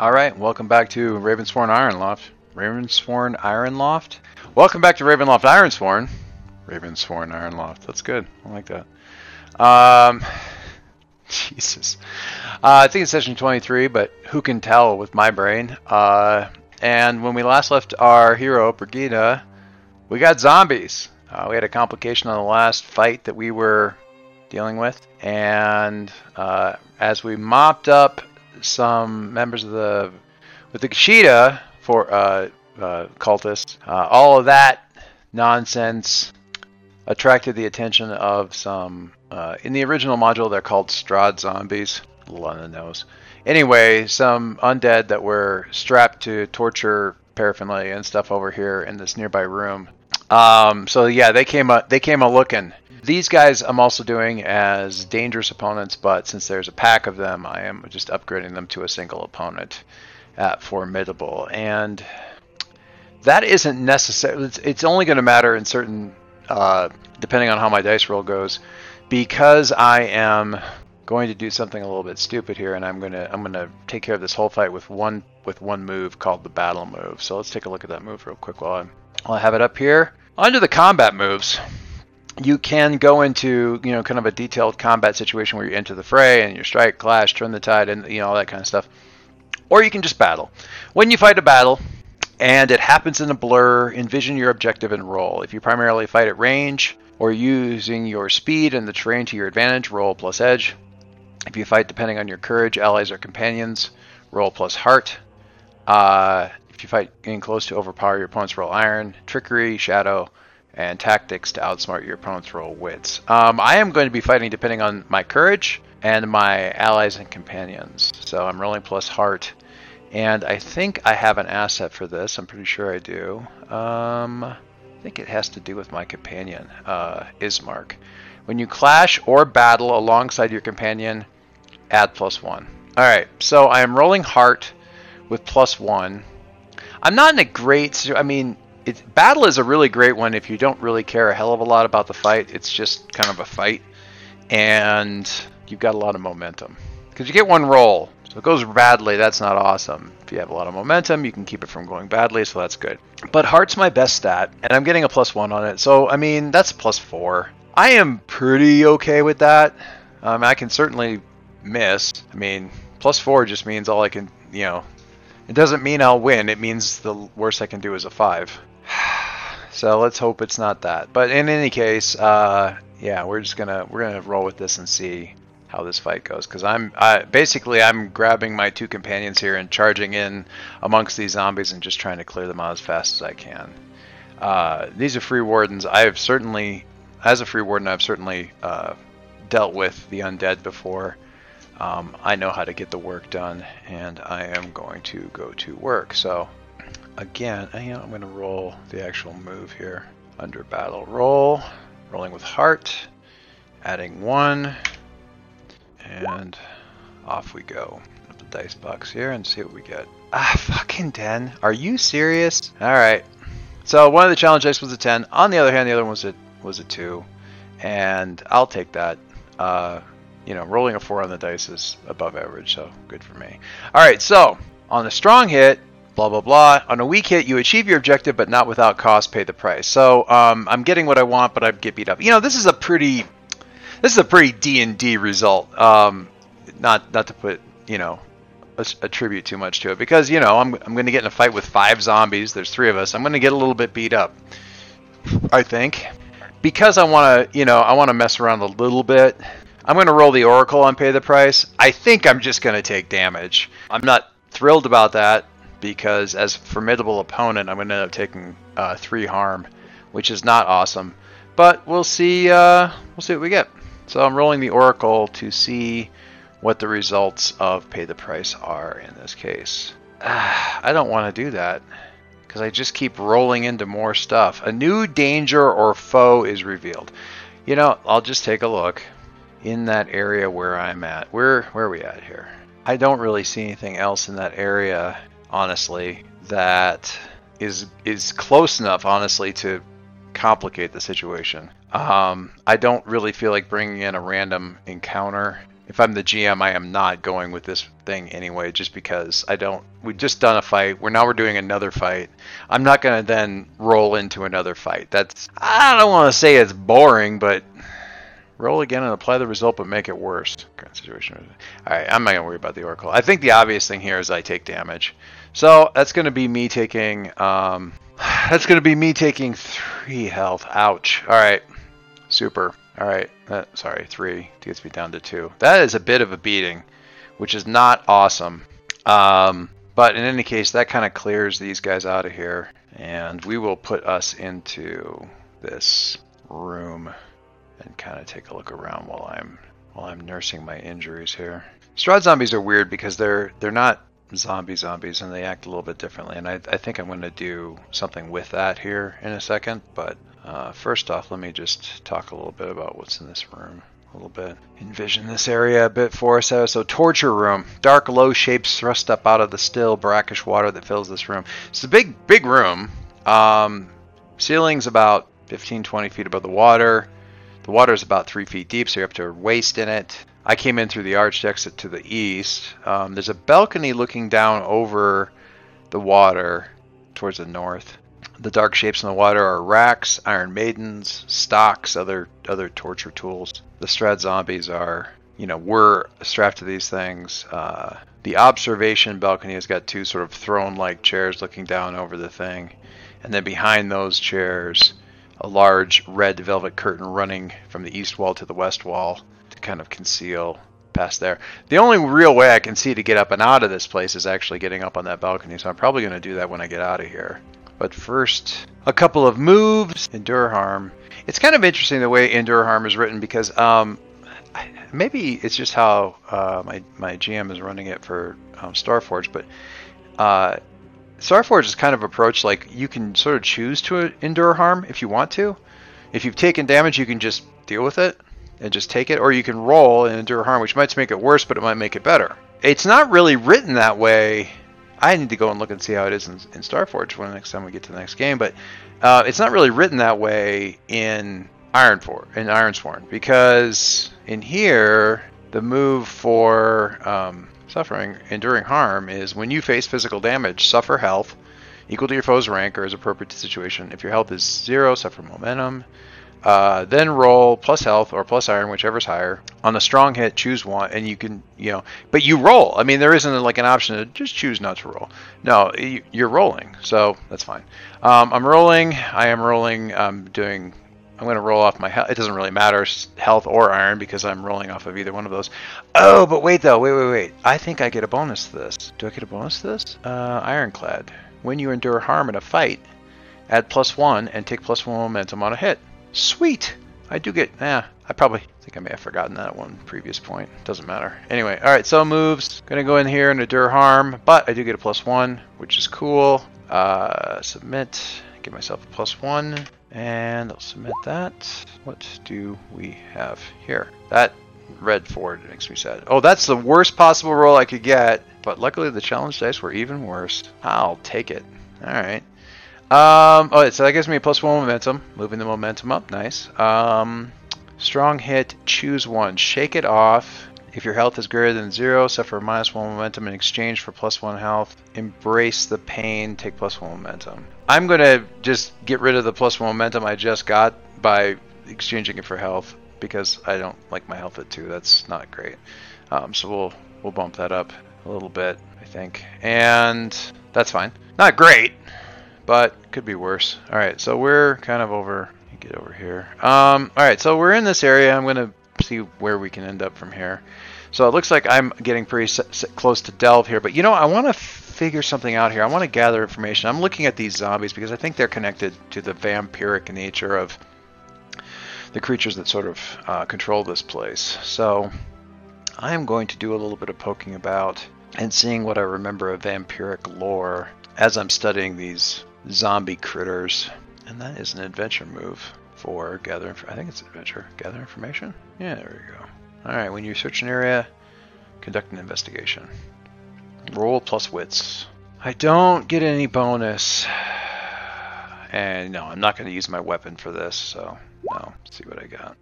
All right, welcome back to Ravensworn Ironloft. Ravensworn Ironloft? Welcome back to Ravenloft Ironsworn. Ravensworn Ironloft. That's good. I like that. Um, Jesus. Uh, I think it's session 23, but who can tell with my brain? Uh, and when we last left our hero, Brigida, we got zombies. Uh, we had a complication on the last fight that we were dealing with. And uh, as we mopped up some members of the with the Kushida for uh, uh, cultists, uh, all of that nonsense attracted the attention of some. Uh, in the original module, they're called Strahd zombies. A little on. Anyway, some undead that were strapped to torture paraphernalia and stuff over here in this nearby room. Um, so yeah, they came a they came a looking. These guys I'm also doing as dangerous opponents, but since there's a pack of them, I am just upgrading them to a single opponent at formidable, and that isn't necessary. It's, it's only going to matter in certain, uh, depending on how my dice roll goes, because I am going to do something a little bit stupid here, and I'm gonna I'm gonna take care of this whole fight with one with one move called the battle move. So let's take a look at that move real quick while I while I have it up here. Under the combat moves, you can go into you know kind of a detailed combat situation where you enter the fray and you strike, clash, turn the tide, and you know all that kind of stuff. Or you can just battle. When you fight a battle, and it happens in a blur, envision your objective and roll. If you primarily fight at range or using your speed and the terrain to your advantage, roll plus edge. If you fight depending on your courage, allies, or companions, roll plus heart. Uh, if you fight getting close to overpower your opponent's roll iron, trickery, shadow, and tactics to outsmart your opponent's roll wits. Um, I am going to be fighting depending on my courage and my allies and companions. So I'm rolling plus heart. And I think I have an asset for this. I'm pretty sure I do. Um, I think it has to do with my companion, uh, Ismark. When you clash or battle alongside your companion, add plus one. Alright, so I am rolling heart with plus one. I'm not in a great. I mean, battle is a really great one if you don't really care a hell of a lot about the fight. It's just kind of a fight, and you've got a lot of momentum because you get one roll. So it goes badly, that's not awesome. If you have a lot of momentum, you can keep it from going badly, so that's good. But heart's my best stat, and I'm getting a plus one on it. So I mean, that's plus four. I am pretty okay with that. Um, I can certainly miss. I mean, plus four just means all I can, you know, it doesn't mean I'll win. It means the worst I can do is a five. so let's hope it's not that. But in any case, uh, yeah, we're just gonna we're gonna roll with this and see how this fight goes. Because I'm I, basically I'm grabbing my two companions here and charging in amongst these zombies and just trying to clear them out as fast as I can. Uh, these are free wardens. I have certainly, as a free warden, I've certainly uh, dealt with the undead before. Um, I know how to get the work done, and I am going to go to work. So, again, I am going to roll the actual move here. Under battle roll, rolling with heart, adding one, and off we go. Put the dice box here and see what we get. Ah, fucking 10. Are you serious? Alright. So one of the challenge dice was a 10. On the other hand, the other one was a, was a 2. And I'll take that. Uh, you know, rolling a four on the dice is above average, so good for me. All right, so on a strong hit, blah blah blah. On a weak hit, you achieve your objective, but not without cost. Pay the price. So um, I'm getting what I want, but I get beat up. You know, this is a pretty, this is a pretty D and D result. Um, not not to put you know attribute too much to it because you know I'm I'm going to get in a fight with five zombies. There's three of us. I'm going to get a little bit beat up. I think because I want to you know I want to mess around a little bit. I'm going to roll the Oracle and pay the price. I think I'm just going to take damage. I'm not thrilled about that because as formidable opponent, I'm going to end up taking uh, three harm, which is not awesome. But we'll see. Uh, we'll see what we get. So I'm rolling the Oracle to see what the results of pay the price are in this case. I don't want to do that because I just keep rolling into more stuff. A new danger or foe is revealed. You know, I'll just take a look in that area where I'm at. Where where are we at here? I don't really see anything else in that area, honestly, that is is close enough, honestly, to complicate the situation. Um, I don't really feel like bringing in a random encounter if I'm the GM, I am not going with this thing anyway, just because I don't. We've just done a fight. We're now we're doing another fight. I'm not gonna then roll into another fight. That's I don't want to say it's boring, but roll again and apply the result, but make it worse. Current situation. All right, I'm not gonna worry about the oracle. I think the obvious thing here is I take damage, so that's gonna be me taking. Um, that's gonna be me taking three health. Ouch. All right, super. All right, uh, sorry, three gets me down to two. That is a bit of a beating, which is not awesome. Um, but in any case, that kind of clears these guys out of here, and we will put us into this room and kind of take a look around while I'm while I'm nursing my injuries here. Strahd zombies are weird because they're they're not zombie zombies and they act a little bit differently, and I, I think I'm going to do something with that here in a second, but uh, first off, let me just talk a little bit about what's in this room. A little bit. Envision this area a bit for us. So, torture room. Dark, low shapes thrust up out of the still, brackish water that fills this room. It's a big, big room. Um, ceiling's about 15, 20 feet above the water. The water is about three feet deep, so you're up to waist in it. I came in through the arched exit to the east. Um, there's a balcony looking down over the water towards the north. The dark shapes in the water are racks, iron maidens, stocks, other other torture tools. The Strahd zombies are, you know, we're strapped to these things. Uh, the observation balcony has got two sort of throne-like chairs looking down over the thing, and then behind those chairs, a large red velvet curtain running from the east wall to the west wall to kind of conceal past there. The only real way I can see to get up and out of this place is actually getting up on that balcony, so I'm probably going to do that when I get out of here. But first, a couple of moves. Endure harm. It's kind of interesting the way endure harm is written because um, maybe it's just how uh, my my GM is running it for um, Starforge, but uh, Starforge is kind of approached like you can sort of choose to endure harm if you want to. If you've taken damage, you can just deal with it and just take it, or you can roll and endure harm, which might make it worse, but it might make it better. It's not really written that way I need to go and look and see how it is in, in Starforge when the next time we get to the next game. But uh, it's not really written that way in Ironfor in Ironsworn because in here the move for um, suffering enduring harm is when you face physical damage, suffer health equal to your foe's rank or as appropriate to the situation. If your health is zero, suffer momentum. Uh, then roll plus health or plus iron, whichever's higher. On a strong hit, choose one, and you can, you know, but you roll. I mean, there isn't like an option to just choose not to roll. No, you're rolling, so that's fine. Um, I'm rolling. I am rolling. I'm doing. I'm going to roll off my health. It doesn't really matter, health or iron, because I'm rolling off of either one of those. Oh, but wait though, wait, wait, wait. I think I get a bonus to this. Do I get a bonus to this? Uh, ironclad. When you endure harm in a fight, add plus one and take plus one momentum on a hit. Sweet! I do get, yeah, I probably think I may have forgotten that one previous point. Doesn't matter. Anyway, alright, so moves. Gonna go in here and endure harm, but I do get a plus one, which is cool. Uh, submit, give myself a plus one, and I'll submit that. What do we have here? That red forward makes me sad. Oh, that's the worst possible roll I could get, but luckily the challenge dice were even worse. I'll take it. Alright. Um, oh, so that gives me a plus one momentum. Moving the momentum up, nice. Um, strong hit, choose one. Shake it off. If your health is greater than zero, suffer minus one momentum in exchange for plus one health. Embrace the pain, take plus one momentum. I'm gonna just get rid of the plus one momentum I just got by exchanging it for health because I don't like my health at two. That's not great. Um, so we'll we'll bump that up a little bit, I think, and that's fine. Not great, but could be worse. All right, so we're kind of over. Get over here. Um, all right, so we're in this area. I'm gonna see where we can end up from here. So it looks like I'm getting pretty close to Delve here, but you know, I want to figure something out here. I want to gather information. I'm looking at these zombies because I think they're connected to the vampiric nature of the creatures that sort of uh, control this place. So I am going to do a little bit of poking about and seeing what I remember of vampiric lore as I'm studying these zombie critters. And that is an adventure move for gather. I think it's adventure. Gather information. Yeah, there we go. All right. When you search an area, conduct an investigation. Roll plus wits. I don't get any bonus. And no, I'm not going to use my weapon for this. So no. Let's see what I got.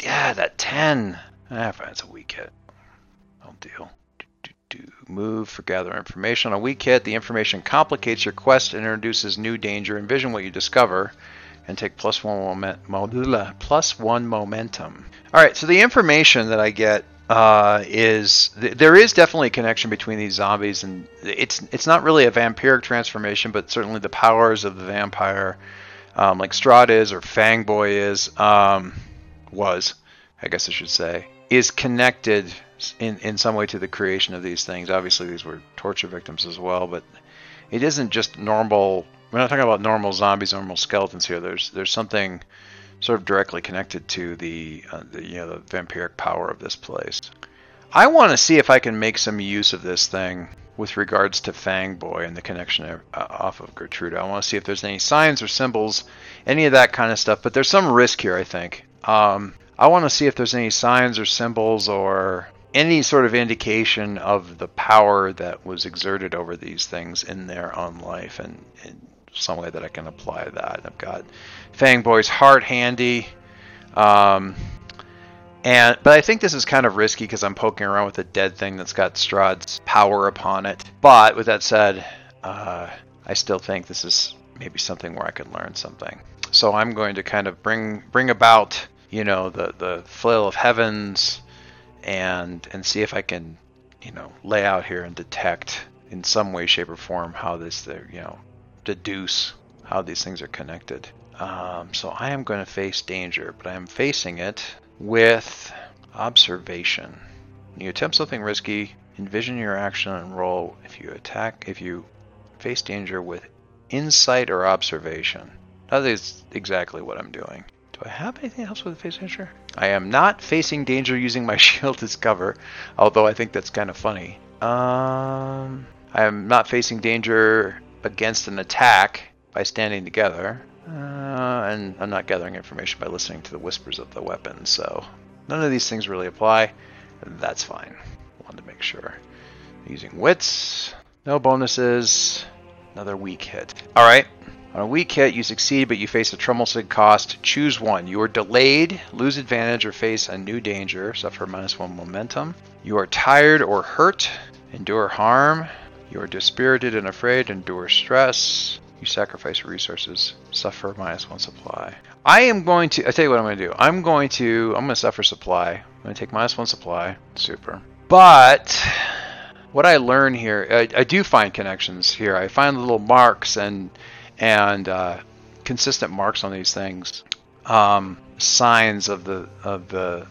Yeah, that 10. Ah, fine, it's a weak hit. No deal, deal. Move for gather information. On a weak hit, the information complicates your quest and introduces new danger. Envision what you discover and take plus one, moment, modula, plus one momentum. All right, so the information that I get uh, is th- there is definitely a connection between these zombies, and it's it's not really a vampiric transformation, but certainly the powers of the vampire, um, like Strahd is or Fangboy is, um, was, I guess I should say, is connected in, in some way to the creation of these things. Obviously, these were torture victims as well, but it isn't just normal. We're not talking about normal zombies, normal skeletons here. There's there's something sort of directly connected to the, uh, the you know the vampiric power of this place. I want to see if I can make some use of this thing with regards to Fangboy and the connection uh, off of Gertruda. I want to see if there's any signs or symbols, any of that kind of stuff. But there's some risk here, I think. Um, I want to see if there's any signs or symbols or any sort of indication of the power that was exerted over these things in their own life and in some way that I can apply that. I've got Fangboy's heart handy. Um, and but I think this is kind of risky because I'm poking around with a dead thing that's got Strahd's power upon it. But with that said, uh, I still think this is maybe something where I could learn something. So I'm going to kind of bring bring about you know the the flail of heavens and and see if I can, you know, lay out here and detect in some way, shape, or form how this, you know, deduce how these things are connected. Um, so I am going to face danger, but I am facing it with observation. When you attempt something risky, envision your action and roll. If you attack, if you face danger with insight or observation, that is exactly what I'm doing. Do I have anything else with the face danger? I am not facing danger using my shield as cover, although I think that's kind of funny. Um, I am not facing danger against an attack by standing together. Uh, and I'm not gathering information by listening to the whispers of the weapon, so none of these things really apply. That's fine. Wanted to make sure. Using wits, no bonuses, another weak hit. Alright, on a weak hit, you succeed, but you face a troublesome cost. Choose one. You are delayed, lose advantage, or face a new danger. Suffer minus one momentum. You are tired or hurt. Endure harm. You are dispirited and afraid. Endure stress. You sacrifice resources. Suffer minus one supply. I am going to. I tell you what I'm going to do. I'm going to. I'm going to suffer supply. I'm going to take minus one supply. Super. But what I learn here, I, I do find connections here. I find little marks and and uh, consistent marks on these things, um, signs of the of the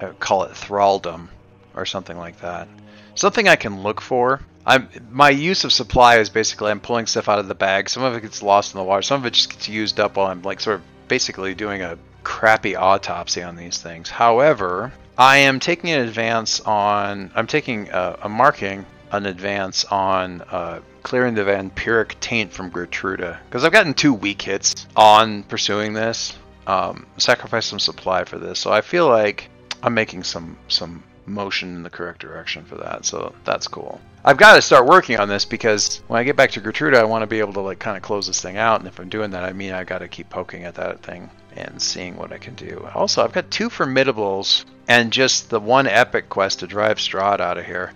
I call it thraldom or something like that. Something I can look for. I'm my use of supply is basically I'm pulling stuff out of the bag. Some of it gets lost in the water. Some of it just gets used up while I'm like sort of basically doing a crappy autopsy on these things. However, I am taking an advance on. I'm taking a, a marking an advance on uh, clearing the vampiric taint from Gertruda. Because I've gotten two weak hits on pursuing this. Um, sacrifice some supply for this. So I feel like I'm making some some motion in the correct direction for that. So that's cool. I've got to start working on this because when I get back to Gertruda, I want to be able to like kind of close this thing out. And if I'm doing that, I mean I got to keep poking at that thing and seeing what I can do. Also, I've got two formidables and just the one epic quest to drive Strahd out of here.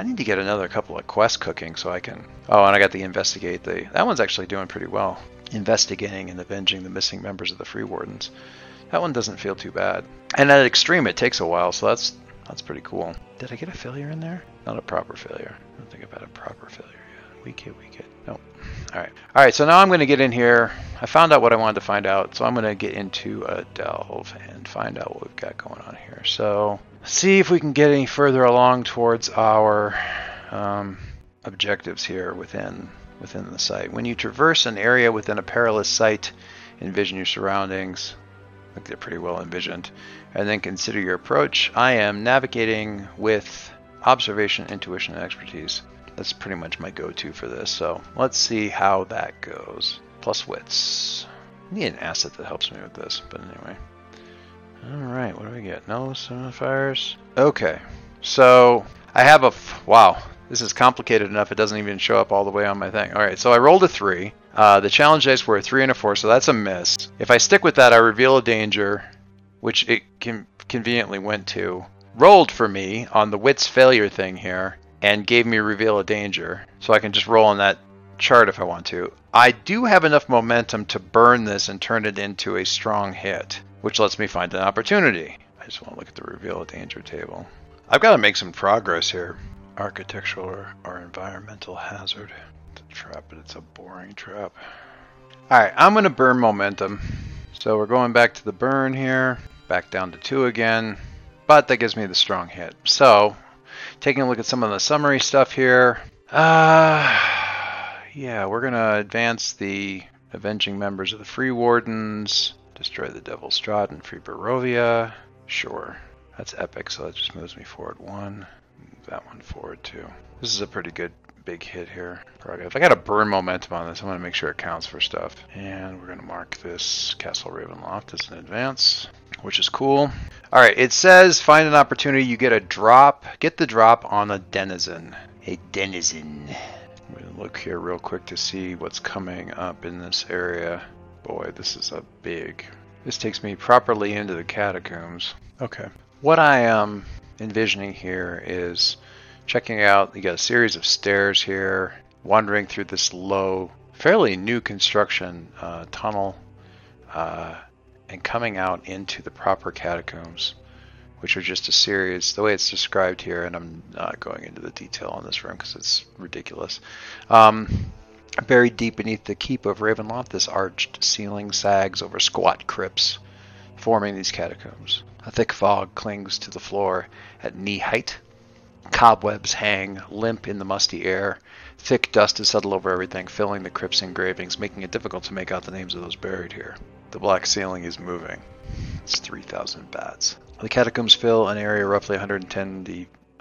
I need to get another couple of quests cooking so I can. Oh, and I got the investigate. The that one's actually doing pretty well. Investigating and avenging the missing members of the Free Wardens. That one doesn't feel too bad. And at extreme, it takes a while, so that's that's pretty cool. Did I get a failure in there? Not a proper failure. I don't think I've had a proper failure yet. Weak hit, weak hit. Nope. All right. All right. So now I'm going to get in here. I found out what I wanted to find out, so I'm going to get into a delve and find out what we've got going on here. So see if we can get any further along towards our um, objectives here within within the site. When you traverse an area within a perilous site, envision your surroundings. I think they're pretty well envisioned. And then consider your approach. I am navigating with observation, intuition, and expertise. That's pretty much my go-to for this. So let's see how that goes. Plus wits. I need an asset that helps me with this, but anyway. Alright, what do we get? No fires. Okay, so I have a... wow, this is complicated enough it doesn't even show up all the way on my thing. Alright, so I rolled a 3. Uh, the challenge dice were a 3 and a 4, so that's a miss. If I stick with that, I reveal a danger, which it can conveniently went to. rolled for me on the wits failure thing here and gave me reveal a danger. So I can just roll on that chart if I want to. I do have enough momentum to burn this and turn it into a strong hit, which lets me find an opportunity. I just want to look at the reveal a danger table. I've got to make some progress here. Architectural or, or environmental hazard. It's a trap, but it's a boring trap. Alright, I'm going to burn momentum. So we're going back to the burn here. Back down to 2 again. But that gives me the strong hit. So, taking a look at some of the summary stuff here. Uh, yeah, we're going to advance the avenging members of the Free Wardens. Destroy the Devil's Strahd and free Barovia. Sure. That's epic, so that just moves me forward one. That one forward two. This is a pretty good big hit here. If I got to burn momentum on this, going to make sure it counts for stuff. And we're to mark this Castle Ravenloft as an advance, which is cool. All right, it says find an opportunity. You get a drop. Get the drop on a denizen. A denizen. To look here real quick to see what's coming up in this area. Boy, this is a big. This takes me properly into the catacombs. Okay. What I am envisioning here is checking out, you got a series of stairs here, wandering through this low, fairly new construction uh, tunnel, uh, and coming out into the proper catacombs, which are just a series, the way it's described here, and I'm not going into the detail on this room because it's ridiculous. Um, buried deep beneath the keep of Ravenloft, this arched ceiling sags over squat crypts, forming these catacombs. A thick fog clings to the floor at knee height, Cobwebs hang limp in the musty air. Thick dust has settled over everything, filling the crypt's engravings, making it difficult to make out the names of those buried here. The black ceiling is moving. It's 3,000 bats. The catacombs fill an area roughly 110,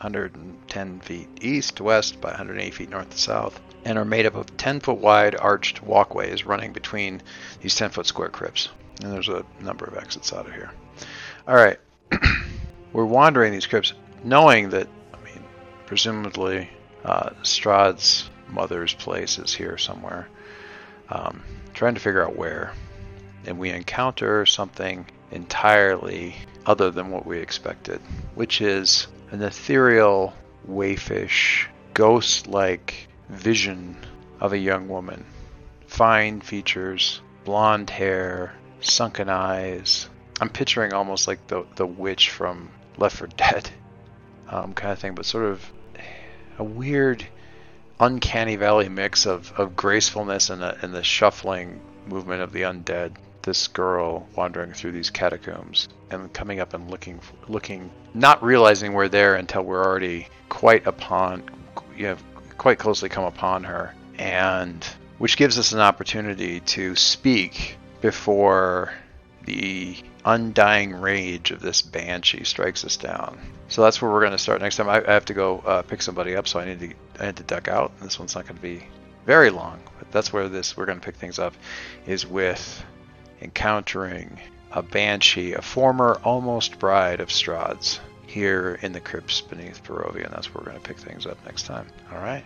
110 feet east to west by 180 feet north to south, and are made up of 10 foot wide arched walkways running between these 10 foot square crypts. And there's a number of exits out of here. All right. We're wandering these crypts knowing that I mean, presumably uh, Strahd's mother's place is here somewhere. Um, trying to figure out where. And we encounter something entirely other than what we expected, which is an ethereal, waifish, ghost like vision of a young woman. Fine features, blonde hair, sunken eyes. I'm picturing almost like the, the witch from Left 4 Dead um, kind of thing, but sort of a weird, uncanny valley mix of, of gracefulness and, a, and the shuffling movement of the undead. This girl wandering through these catacombs and coming up and looking, looking, not realizing we're there until we're already quite upon, you know, quite closely come upon her, and which gives us an opportunity to speak before the undying rage of this banshee strikes us down. So that's where we're going to start next time. I, I have to go uh, pick somebody up, so I need to I need to duck out. This one's not going to be very long, but that's where this we're going to pick things up is with encountering a banshee, a former almost bride of Strahd's, here in the crypts beneath Barovia, and that's where we're going to pick things up next time. All right.